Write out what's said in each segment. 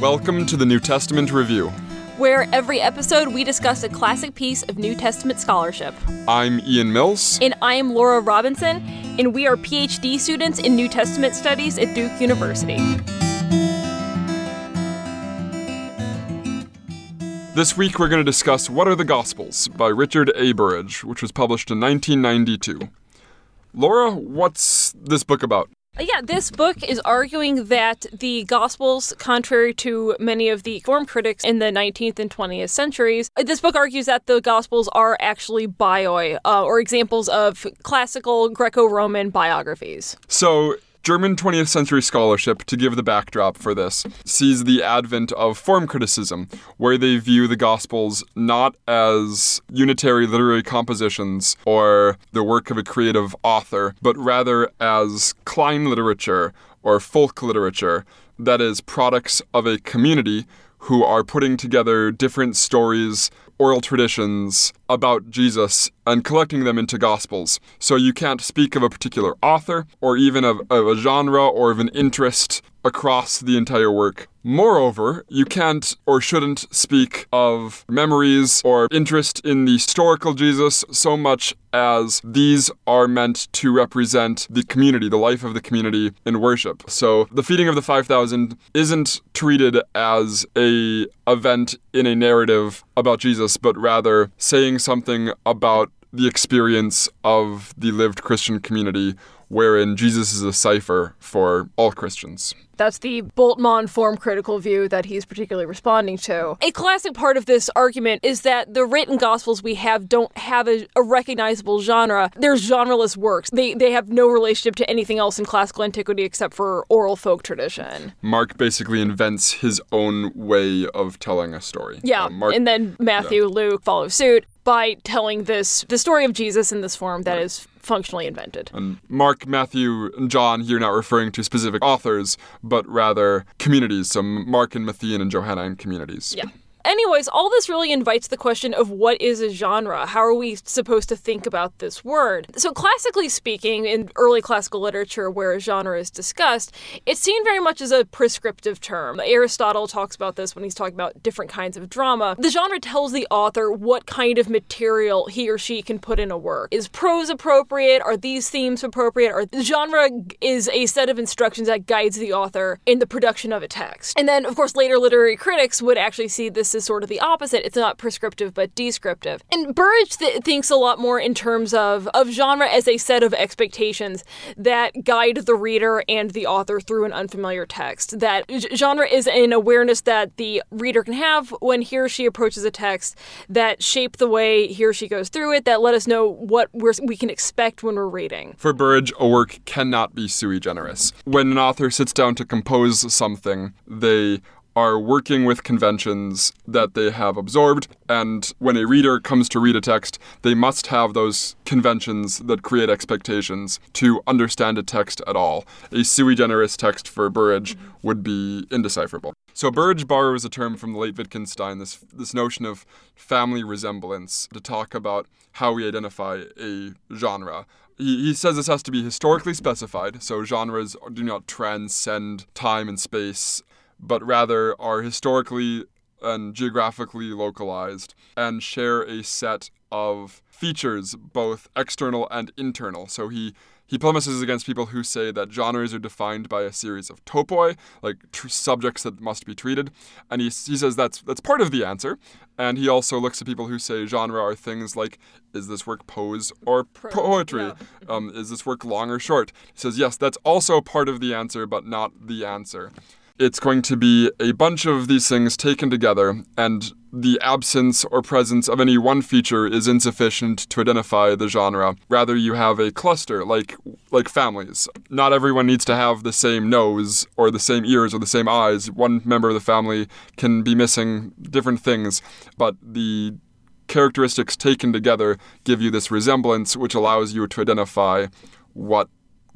Welcome to the New Testament Review. where every episode we discuss a classic piece of New Testament scholarship. I'm Ian Mills. And I am Laura Robinson, and we are PhD students in New Testament Studies at Duke University. This week we're going to discuss What Are the Gospels by Richard A. Burridge, which was published in 1992. Laura, what's this book about? Uh, Yeah, this book is arguing that the Gospels, contrary to many of the form critics in the 19th and 20th centuries, uh, this book argues that the Gospels are actually bioi, uh, or examples of classical Greco Roman biographies. So, German 20th century scholarship, to give the backdrop for this, sees the advent of form criticism, where they view the Gospels not as unitary literary compositions or the work of a creative author, but rather as Klein literature or folk literature, that is, products of a community who are putting together different stories, oral traditions about Jesus and collecting them into gospels. So you can't speak of a particular author or even of, of a genre or of an interest across the entire work. Moreover, you can't or shouldn't speak of memories or interest in the historical Jesus so much as these are meant to represent the community, the life of the community in worship. So the feeding of the 5000 isn't treated as a event in a narrative about Jesus, but rather saying something about the experience of the lived Christian community wherein Jesus is a cipher for all Christians. That's the Bultmann form critical view that he's particularly responding to. A classic part of this argument is that the written gospels we have don't have a, a recognizable genre. They're genreless works. They they have no relationship to anything else in classical antiquity except for oral folk tradition. Mark basically invents his own way of telling a story. Yeah, Uh, Mark, and then Matthew, Luke follow suit by telling this the story of Jesus in this form that is functionally invented. and Mark, Matthew, and John here not referring to specific authors, but rather communities. So Mark and Matthean and Johannine communities. Yeah. Anyways, all this really invites the question of what is a genre? How are we supposed to think about this word? So, classically speaking, in early classical literature where a genre is discussed, it's seen very much as a prescriptive term. Aristotle talks about this when he's talking about different kinds of drama. The genre tells the author what kind of material he or she can put in a work. Is prose appropriate? Are these themes appropriate? Or the genre is a set of instructions that guides the author in the production of a text. And then, of course, later literary critics would actually see this as sort of the opposite. It's not prescriptive, but descriptive. And Burridge th- thinks a lot more in terms of, of genre as a set of expectations that guide the reader and the author through an unfamiliar text. That genre is an awareness that the reader can have when he or she approaches a text that shape the way he or she goes through it, that let us know what we can expect when we're reading. For Burridge, a work cannot be sui generis. When an author sits down to compose something, they are working with conventions that they have absorbed, and when a reader comes to read a text, they must have those conventions that create expectations to understand a text at all. A sui generis text for Burridge would be indecipherable. So Burridge borrows a term from the late Wittgenstein, this this notion of family resemblance, to talk about how we identify a genre. He, he says this has to be historically specified, so genres do not transcend time and space, but rather are historically and geographically localized and share a set of features, both external and internal. So he he polemises against people who say that genres are defined by a series of topoi, like tr- subjects that must be treated, and he, he says that's that's part of the answer. And he also looks at people who say genre are things like is this work prose or poetry? yeah. Um, is this work long or short? He says yes, that's also part of the answer, but not the answer. It's going to be a bunch of these things taken together, and the absence or presence of any one feature is insufficient to identify the genre. Rather, you have a cluster, like like families. Not everyone needs to have the same nose or the same ears or the same eyes. One member of the family can be missing different things, but the characteristics taken together give you this resemblance, which allows you to identify what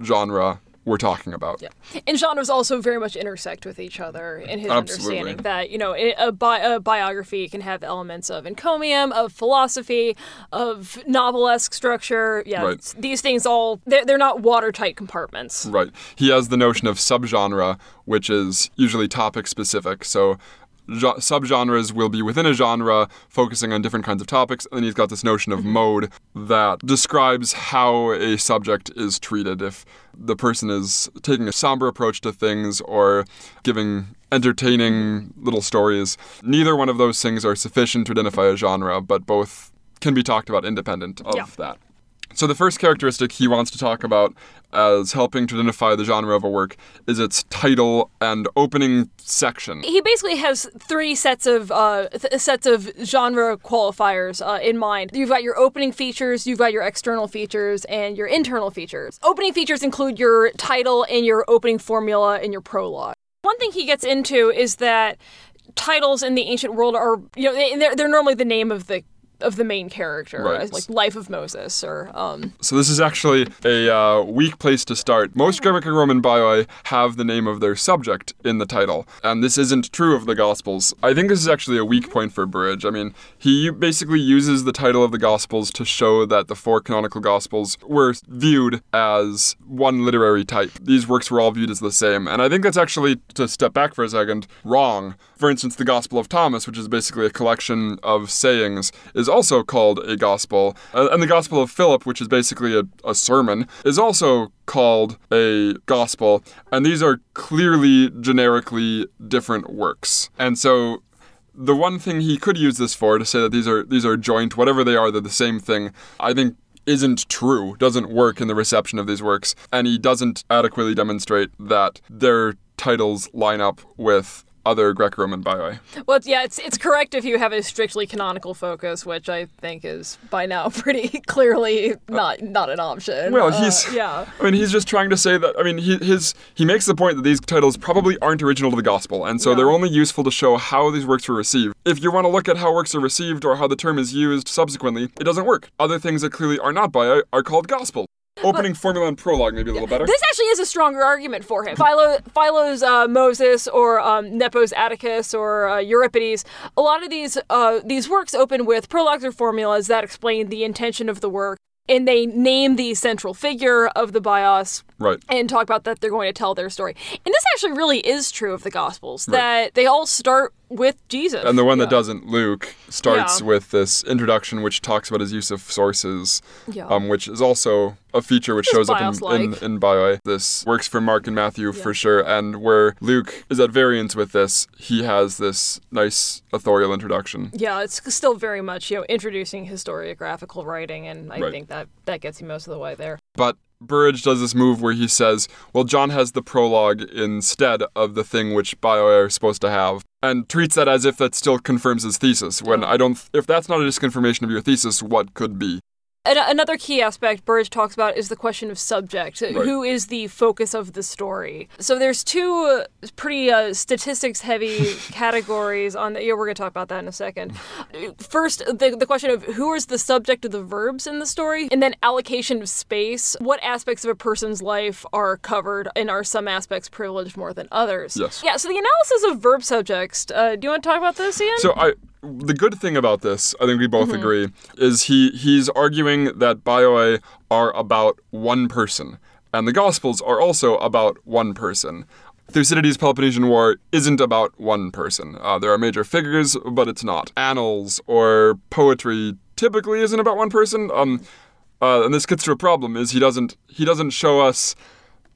genre we're talking about. Yeah. And genres also very much intersect with each other in his Absolutely. understanding that, you know, a, bi- a biography can have elements of encomium, of philosophy, of novelesque structure. Yeah, Right. these things all, they're, they're not watertight compartments. Right. He has the notion of subgenre, which is usually topic specific. So jo- subgenres will be within a genre focusing on different kinds of topics and then he's got this notion of mm-hmm. mode that describes how a subject is treated. If the person is taking a somber approach to things or giving entertaining little stories neither one of those things are sufficient to identify a genre but both can be talked about independent of Yeah. that so the first characteristic he wants to talk about as helping to identify the genre of a work is its title and opening section. He basically has three sets of uh, th- sets of genre qualifiers uh, in mind. You've got your opening features, you've got your external features, and your internal features. Opening features include your title and your opening formula and your prologue. One thing he gets into is that titles in the ancient world are you know they, they're, they're normally the name of the of the main character, Right. like Life of Moses or um, So this is actually a uh, weak place to start. Most Greco-Roman bioi have the name of their subject in the title, and this isn't true of the Gospels. I think this is actually a weak point for Burridge. I mean, he basically uses the title of the Gospels to show that the four canonical Gospels were viewed as one literary type. These works were all viewed as the same, and I think that's actually, to step back for a second, wrong. For instance, the Gospel of Thomas, which is basically a collection of sayings, is also called a gospel. And the Gospel of Philip, which is basically a, a sermon, is also called a gospel. And these are clearly generically different works. And so the one thing he could use this for to say that these are these are joint, whatever they are, they're the same thing, I think isn't true, doesn't work in the reception of these works, and he doesn't adequately demonstrate that their titles line up with other Greco-Roman bioi. Well, yeah, it's it's correct if you have a strictly canonical focus, which I think is by now pretty clearly not not an option. Well, Uh, he's yeah. I mean, he's just trying to say that. I mean, he his he makes the point that these titles probably aren't original to the gospel, and so they're only useful to show how these works were received. If you want to look at how works are received or how the term is used subsequently, it doesn't work. Other things that clearly are not bioi are called gospel. Opening formula and prologue maybe a little better. This actually is a stronger argument for him. Philo, Philo's uh, Moses or um, Nepos' Atticus or uh, Euripides. A lot of these uh, these works open with prologues or formulas that explain the intention of the work, and they name the central figure of the bios right. and talk about that they're going to tell their story. And this actually really is true of the Gospels Right. that they all start with Jesus. And the one that doesn't, Luke, starts Yeah. with this introduction which talks about his use of sources, Yeah. um, which is also a feature which shows up in, in, in Bioi. This works for Mark and Matthew for sure, and where Luke is at variance with this, he has this nice authorial introduction. Yeah, it's still very much you know introducing historiographical writing, and I Right. think that that gets you most of the way there. But Burridge does this move where he says, well, John has the prologue instead of the thing which Bioi is supposed to have, and treats that as if that still confirms his thesis. When oh. I don't, if that's not a disconfirmation of your thesis, what could be? An- another key aspect Burridge talks about is the question of subject. Who is the focus of the story? So there's two uh, pretty uh, statistics-heavy categories on the. Yeah, we're going to talk about that in a second. First, the, the question of who is the subject of the verbs in the story, and then allocation of space. What aspects of a person's life are covered, and are some aspects privileged more than others? Yes. Yeah. So the analysis of verb subjects. Uh, do you want to talk about this, Ian? So I the good thing about this, I think we both agree, is he he's arguing that bioi are about one person, and the Gospels are also about one person. Thucydides' Peloponnesian War isn't about one person. Uh, there are major figures, but it's not. Annals or poetry typically isn't about one person. Um, uh, and this gets to a problem: is he doesn't he doesn't show us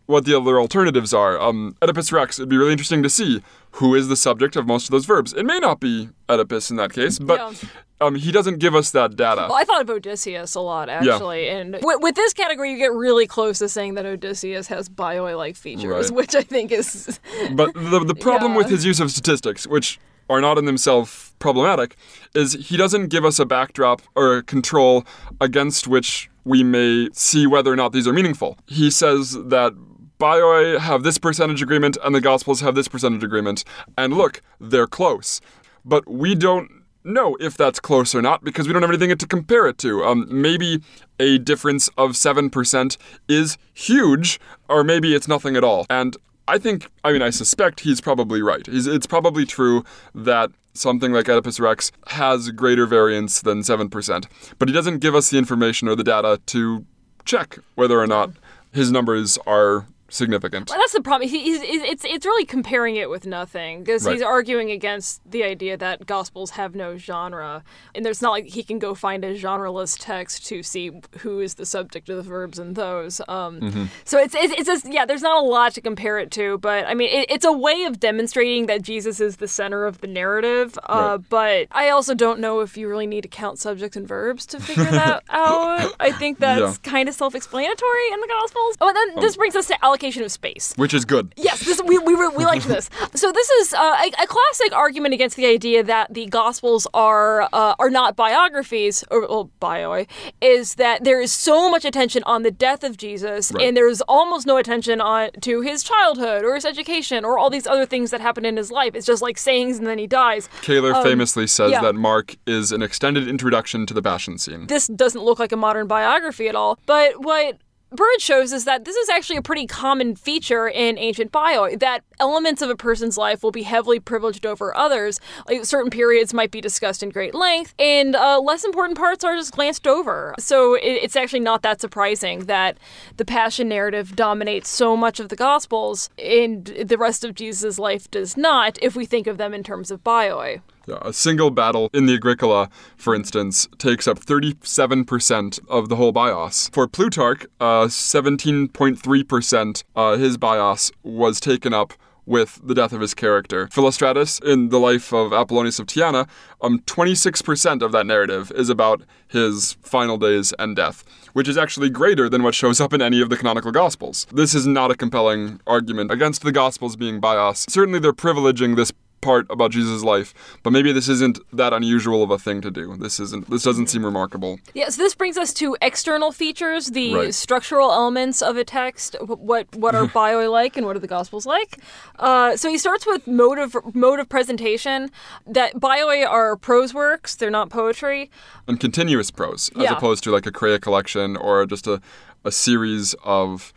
what the other alternatives are. Um, Oedipus Rex, it'd be really interesting to see who is the subject of most of those verbs. It may not be Oedipus in that case, but Yeah. um, he doesn't give us that data. Well, I thought of Odysseus a lot, actually. Yeah. And with, with this category, you get really close to saying that Odysseus has bio like features, Right. which I think is. But the, the problem Yeah. with his use of statistics, which are not in themselves problematic, is he doesn't give us a backdrop or a control against which we may see whether or not these are meaningful. He says that Bioi have this percentage agreement and the Gospels have this percentage agreement, and look, they're close. But we don't know if that's close or not because we don't have anything to compare it to. Um, maybe a difference of 7% is huge, or maybe it's nothing at all. And I think, I mean, I suspect he's probably right. He's, it's probably true that something like Oedipus Rex has greater variance than 7%, but he doesn't give us the information or the data to check whether or not his numbers are significant. Well, that's the problem. He, he's, it's it's really comparing it with nothing because Right. he's arguing against the idea that gospels have no genre, and there's not like he can go find a genreless text to see who is the subject of the verbs in those. Um, Mm-hmm. So it's it's, it's just, yeah, there's not a lot to compare it to, but I mean, it, it's a way of demonstrating that Jesus is the center of the narrative. Uh, But I also don't know if you really need to count subjects and verbs to figure that out. I think that's kind of self-explanatory in the Gospels. Oh, and then this brings us to allocation of space. Which is good. Yes, this we we, we liked this. So this is uh, a, a classic argument against the idea that the Gospels are uh, are not biographies or well, bio is that there is so much attention on the death of Jesus, Right. and there's almost no attention on to his childhood or his education or all these other things that happen in his life. It's just like sayings and then he dies. Kähler famously says yeah. that Mark is an extended introduction to the Passion scene. this doesn't look like a modern biography at all. But what Bird shows is that this is actually a pretty common feature in ancient bio that elements of a person's life will be heavily privileged over others. Like certain periods might be discussed in great length, and uh, less important parts are just glanced over. So it, it's actually not that surprising that the passion narrative dominates so much of the Gospels, and the rest of Jesus' life does not. If we think of them in terms of bio. Yeah, a single battle in the Agricola, for instance, takes up 37% of the whole bios. For Plutarch, uh, 17.3% uh, his bios was taken up with the death of his character. Philostratus, in the life of Apollonius of Tyana, um, 26% of that narrative is about his final days and death, which is actually greater than what shows up in any of the canonical Gospels. This is not a compelling argument against the Gospels being bios. Certainly, they're privileging this part about Jesus' life, but maybe this isn't that unusual of a thing to do. This isn't. This doesn't seem remarkable. Yeah, so this brings us to external features, the Right. structural elements of a text. What what are bio like, and what are the Gospels like? Uh, so he starts with mode of mode of presentation. That bio are prose works; they're not poetry. And continuous prose, as Yeah. opposed to like a chreia collection or just a, a series of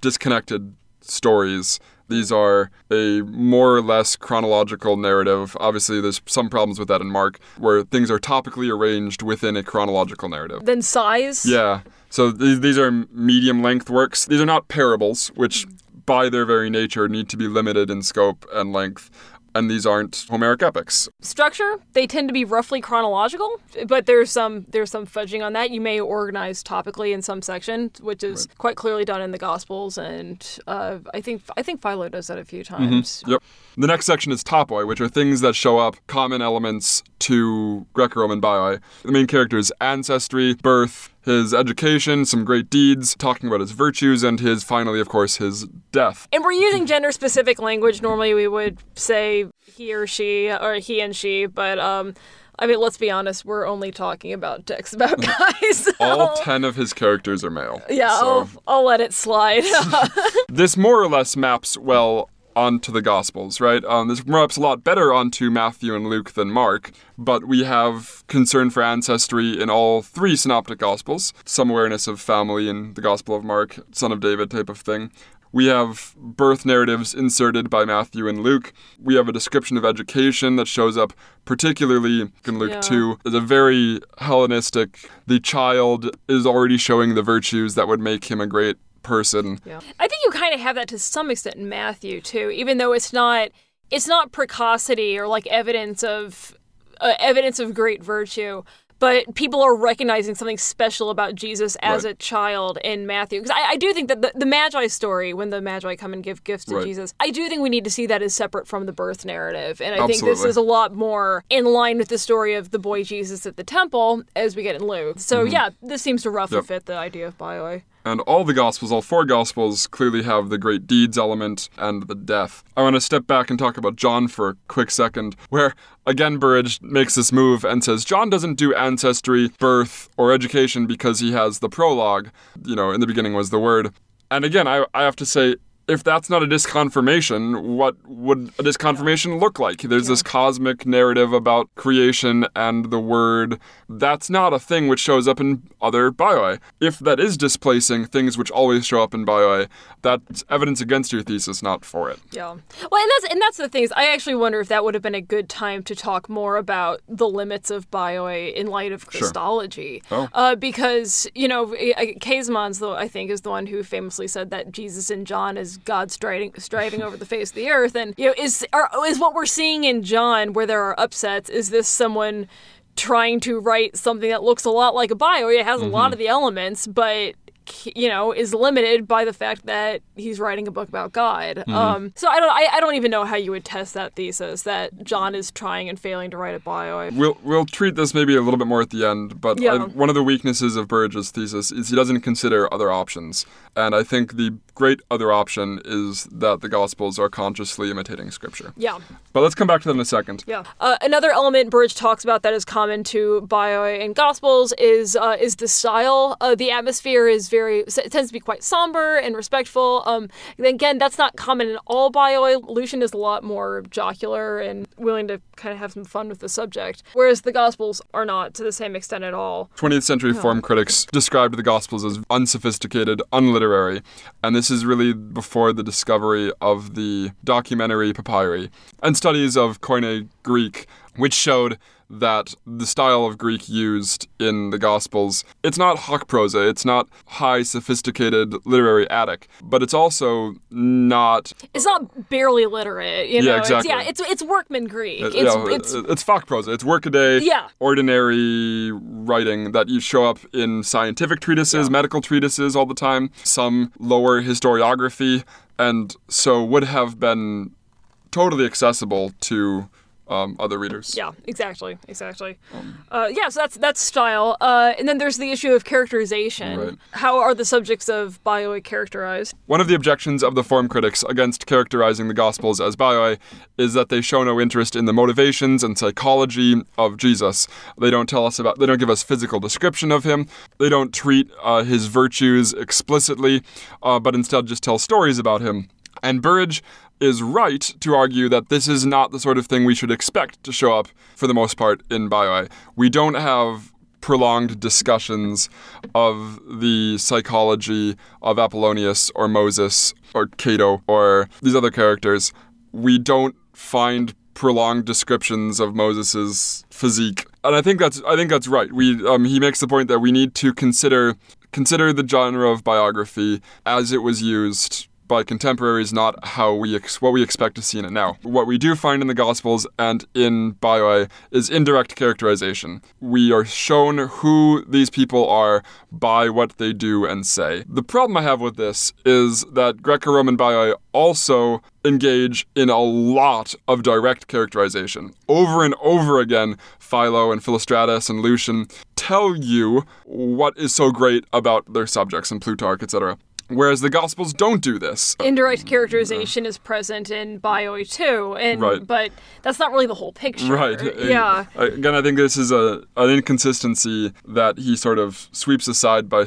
disconnected stories. These are a more or less chronological narrative. Obviously, there's some problems with that in Mark, where things are topically arranged within a chronological narrative. Then size. Yeah. So th- these are medium length works. These are not parables, which by their very nature need to be limited in scope and length. And these aren't Homeric epics. Structure. They tend to be roughly chronological, but there's some there's some fudging on that. You may organize topically in some section, which is quite clearly done in the Gospels, and uh, I think I think Philo does that a few times. Yep. The next section is topoi, which are things that show up, common elements to Greco-Roman bioi. The main character's ancestry, birth, his education, some great deeds, talking about his virtues, and his, finally, of course, his death. And we're using gender specific language. Normally we would say he or she or he and she, but um I mean let's be honest, we're only talking about texts about guys. All ten of his characters are male. yeah, So I'll, I'll let it slide. this more or less maps well onto the Gospels, right? Um, this maps a lot better onto Matthew and Luke than Mark, but we have concern for ancestry in all three synoptic Gospels, some awareness of family in the Gospel of Mark, son of David type of thing. We have birth narratives inserted by Matthew and Luke. We have a description of education that shows up particularly in Luke Yeah. 2. It's a very Hellenistic. The child is already showing the virtues that would make him a great person. Yeah. I think you kind of have that to some extent in Matthew too, even though it's not it's not precocity or like evidence of uh, evidence of great virtue. But people are recognizing something special about Jesus as Right. a child in Matthew. Because I, I do think that the, the Magi story, when the Magi come and give gifts to Right. Jesus, I do think we need to see that as separate from the birth narrative. And I think this is a lot more in line with the story of the boy Jesus at the temple as we get in Luke. So yeah, this seems to roughly Mm-hmm. Yep. fit the idea of bio. And all the Gospels, all four Gospels, clearly have the great deeds element and the death. I want to step back and talk about John for a quick second, where again Burridge makes this move and says John doesn't do ancestry, birth, or education because he has the prologue. You know, in the beginning was the Word. And again, I, I have to say, if that's not a disconfirmation, what would a disconfirmation look like? There's this cosmic narrative about creation and the word. That's not a thing which shows up in other bioi. If that is displacing things which always show up in bioi, that's evidence against your thesis, not for it. Yeah. Well, and that's and that's the thing is I actually wonder if that would have been a good time to talk more about the limits of bioi in light of Christology. Sure. Oh. Uh, because you know, Käsemann's though I think is the one who famously said that Jesus and John is God striding striding over the face of the earth, and you know, is are, is what we're seeing in John where there are upsets. Is this someone? Trying to write something that looks a lot like a bio. It has a lot mm-hmm. of the elements, but you know is limited by the fact that he's writing a book about God. Mm-hmm. Um, so I don't I, I don't even know how you would test that thesis that John is trying and failing to write a bio. We'll we'll treat this maybe a little bit more at the end, but uh, Yeah. I, one of the weaknesses of Burridge's thesis is he doesn't consider other options, and I think the great other option is that the Gospels are consciously imitating Scripture. Yeah. But let's come back to that in a second. Yeah. Uh, another element Burridge talks about that is common to bio and gospels is uh, is the style. Uh, the atmosphere is very it tends to be quite somber and respectful. Um, and again, that's not common in all bio. Lucian is a lot more jocular and willing to kind of have some fun with the subject, whereas the gospels are not to the same extent at all. 20th century form critics described the Gospels as unsophisticated, unliterary, and this is really before the discovery of the documentary papyri and studies of Koine Greek, which showed that the style of Greek used in the Gospels, it's not Hochprosa, it's not high sophisticated literary Attic, but it's also not It's not barely literate, you know? Yeah, know. exactly. It's, yeah, it's it's workman Greek. Uh, It's yeah, it's uh, it's Fachprosa. It's workaday, Yeah. ordinary writing that you show up in scientific treatises, medical treatises all the time, some lower historiography, and so would have been totally accessible to um, other readers. Yeah, exactly, exactly. Um, uh, yeah, so that's that's style. Uh, and then there's the issue of characterization. Right. How are the subjects of bio characterized? One of the objections of the form critics against characterizing the Gospels as bioi is that they show no interest in the motivations and psychology of Jesus. They don't tell us about, they don't give us physical description of him. They don't treat uh, his virtues explicitly, uh, but instead just tell stories about him. And Burridge is right to argue that this is not the sort of thing we should expect to show up for the most part in bioi. We don't have prolonged discussions of the psychology of Apollonius or Moses or Cato or these other characters. We don't find prolonged descriptions of Moses's physique. And I think that's I think that's right. We um, he makes the point that we need to consider consider the genre of biography as it was used by contemporaries, not how we ex- what we expect to see in it now. What we do find in the Gospels and in Bioi is indirect characterization. We are shown who these people are by what they do and say. The problem I have with this is that Greco-Roman Bioi also engage in a lot of direct characterization. Over and over again, Philo and Philostratus and Lucian tell you what is so great about their subjects and Plutarch, etc. Whereas the Gospels don't do this. Indirect characterization is present in bio too, and Right. but that's not really the whole picture. Right. Yeah. Again, I think this is a an inconsistency that he sort of sweeps aside by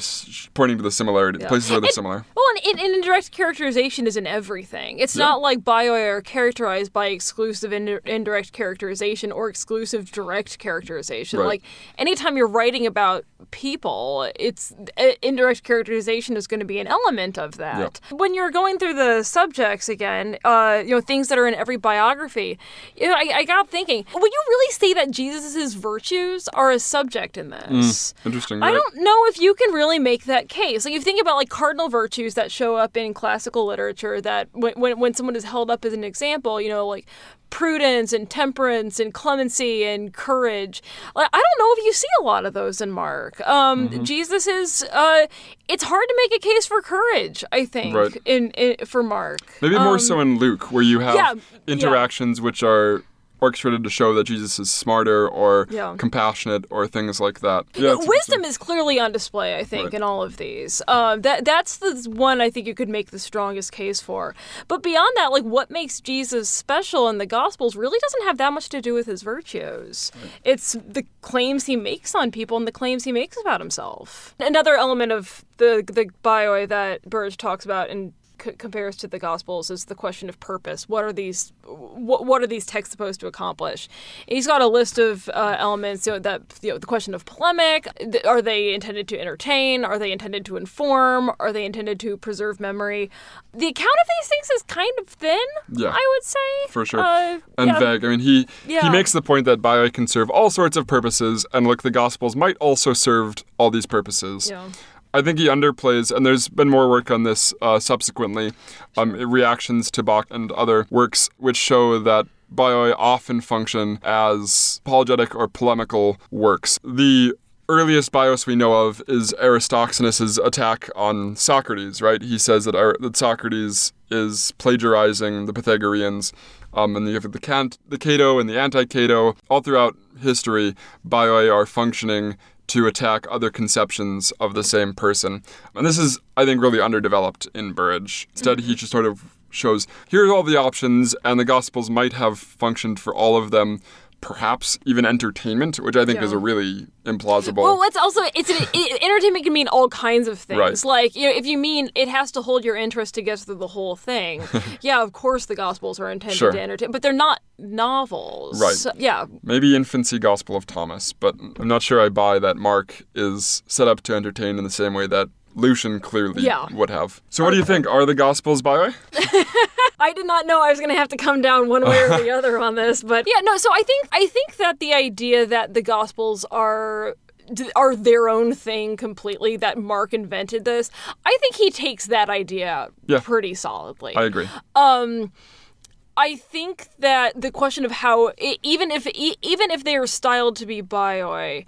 pointing to the similarity places where they're And- similar. Well, and, and indirect characterization is in everything. It's not like bio are characterized by exclusive ind- indirect characterization or exclusive direct characterization. Right. Like anytime you're writing about people, it's uh, indirect characterization is going to be an element of that. When you're going through the subjects again, uh, you know things that are in every biography, you know, I, I got thinking, would you really say that Jesus's virtues are a subject in this? Interesting. I don't know if you can really make that case. Like, if you think about like cardinal virtues that show up in classical literature, that when, when, when someone is held up as an example, you know, like prudence and temperance and clemency and courage. Like, I don't know if you see a lot of those in Mark. Um, Mm-hmm. Jesus is. Uh, it's hard to make a case for courage. I think Right. in, in for Mark. Maybe more so in Luke, where you have Um, yeah, yeah. interactions which are orchestrated to show that Jesus is smarter or Yeah. compassionate or things like that. Yeah, wisdom is clearly on display, I think, Right. in all of these. Um, that that's the one I think you could make the strongest case for. But beyond that, like what makes Jesus special in the Gospels really doesn't have that much to do with his virtues. It's the claims he makes on people and the claims he makes about himself. Another element of the the bio that Burridge talks about in c- compares to the Gospels is the question of purpose. What are these? What, what are these texts supposed to accomplish? And he's got a list of uh, elements. You know, that you know, the question of polemic. th- Are they intended to entertain? Are they intended to inform? Are they intended to preserve memory? The account of these things is kind of thin. Yeah. I would say for sure. Uh, and yeah. vague. I mean, he he makes the point that Bioi can serve all sorts of purposes, and look, the Gospels might also served all these purposes. Yeah. I think he underplays, and there's been more work on this uh, subsequently, um, reactions to Bach and other works, which show that Bioi often function as apologetic or polemical works. The earliest bios we know of is Aristoxenus' attack on Socrates, right? He says that, Ar- that Socrates is plagiarizing the Pythagoreans. Um, and you have the, Cant- the Cato and the anti-Cato. All throughout history, bioi are functioning to attack other conceptions of the same person. And this is, I think, really underdeveloped in Burridge. Instead, he just sort of shows here's all the options, and the Gospels might have functioned for all of them. Perhaps even entertainment, which I think is a really implausible. Well, it's also it's an, it, entertainment can mean all kinds of things. Right. Like you know, if you mean it has to hold your interest to get through the whole thing, yeah, of course the Gospels are intended Sure. to entertain, but they're not novels. Right. So- yeah. Maybe Infancy Gospel of Thomas, but I'm not sure I buy that Mark is set up to entertain in the same way that Lucian clearly Yeah. would have. So, what do you think? Are the Gospels bioi? I did not know I was going to have to come down one way or the other on this, but yeah, no. So I think I think that the idea that the Gospels are are their own thing completely that Mark invented this. I think he takes that idea Yeah. pretty solidly. I agree. Um, I think that the question of how, even if even if they are styled to be bioi,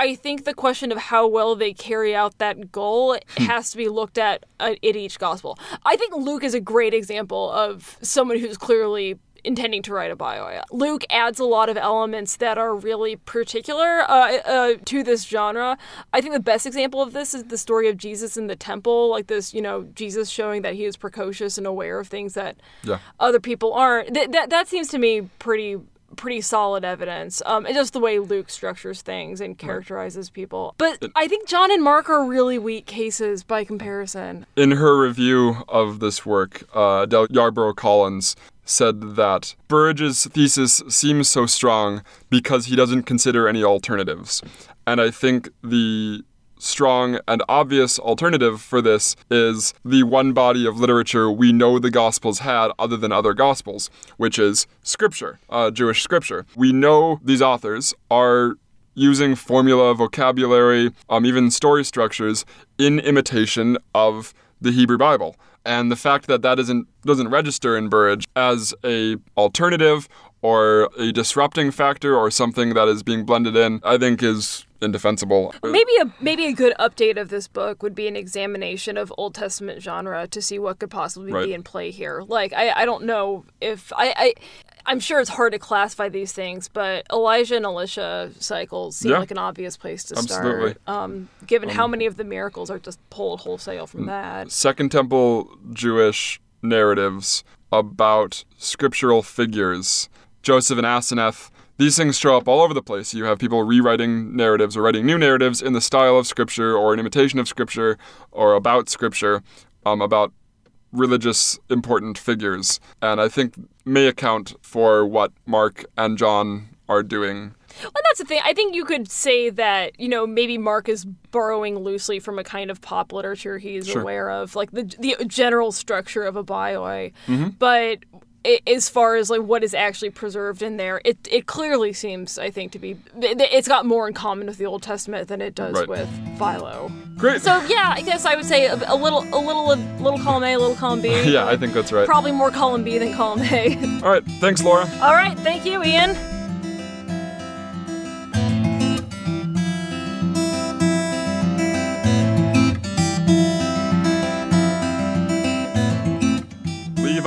I think the question of how well they carry out that goal has to be looked at uh, in each gospel. I think Luke is a great example of someone who's clearly intending to write a bio. Luke adds a lot of elements that are really particular uh, uh, to this genre. I think the best example of this is the story of Jesus in the temple, like this, you know, Jesus showing that he is precocious and aware of things that Yeah. other people aren't. Th- that that seems to me pretty pretty solid evidence. Um, and just the way Luke structures things and characterizes people. But I think John and Mark are really weak cases by comparison. In her review of this work, uh, Adela Yarbro Collins said that Burridge's thesis seems so strong because he doesn't consider any alternatives. And I think the strong and obvious alternative for this is the one body of literature we know the Gospels had other than other Gospels, which is Scripture, uh, Jewish Scripture. We know these authors are using formula, vocabulary, um, even story structures in imitation of the Hebrew Bible. And the fact that that isn't doesn't register in Burridge as a alternative or a disrupting factor or something that is being blended in, I think is indefensible. Maybe a maybe a good update of this book would be an examination of Old Testament genre to see what could possibly Right. be in play here. Like I, I don't know if I, I I'm sure it's hard to classify these things, but Elijah and Elisha cycles seem Yeah. like an obvious place to Absolutely. start. Um, given how many of the miracles are just pulled wholesale from that. Second Temple Jewish narratives about scriptural figures, Joseph and Aseneth. these things show up all over the place. You have people rewriting narratives or writing new narratives in the style of Scripture or an imitation of Scripture or about Scripture, um, about religious important figures. And I think may account for what Mark and John are doing. Well, that's the thing. I think you could say that you know maybe Mark is borrowing loosely from a kind of pop literature he's Sure. aware of, like the the general structure of a bioi. Mm-hmm. But i as far as like what is actually preserved in there, it it clearly seems I think to be it- it's got more in common with the Old Testament than it does Right. with Philo. Great. So yeah, I guess I would say a, a little a little a little column A, a little column B. yeah, I think that's right. Probably more column B than column A. All right. Thanks, Laura. All right, thank you, Ian.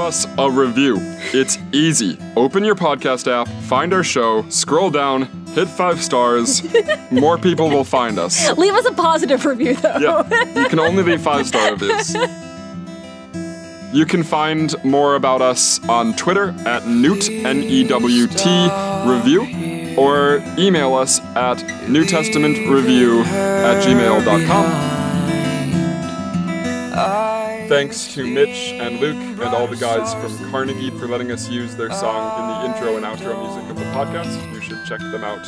Us a review. It's easy. Open your podcast app, find our show, scroll down, hit five stars. More people will find us. Leave us a positive review though. Yeah, you can only leave five star reviews. You can find more about us on Twitter at Newt, N E W T, review, or email us at New Testament Review at gmail.com. Thanks to Mitch and Luke and all the guys from Carnegie for letting us use their song in the intro and outro music of the podcast. You should check them out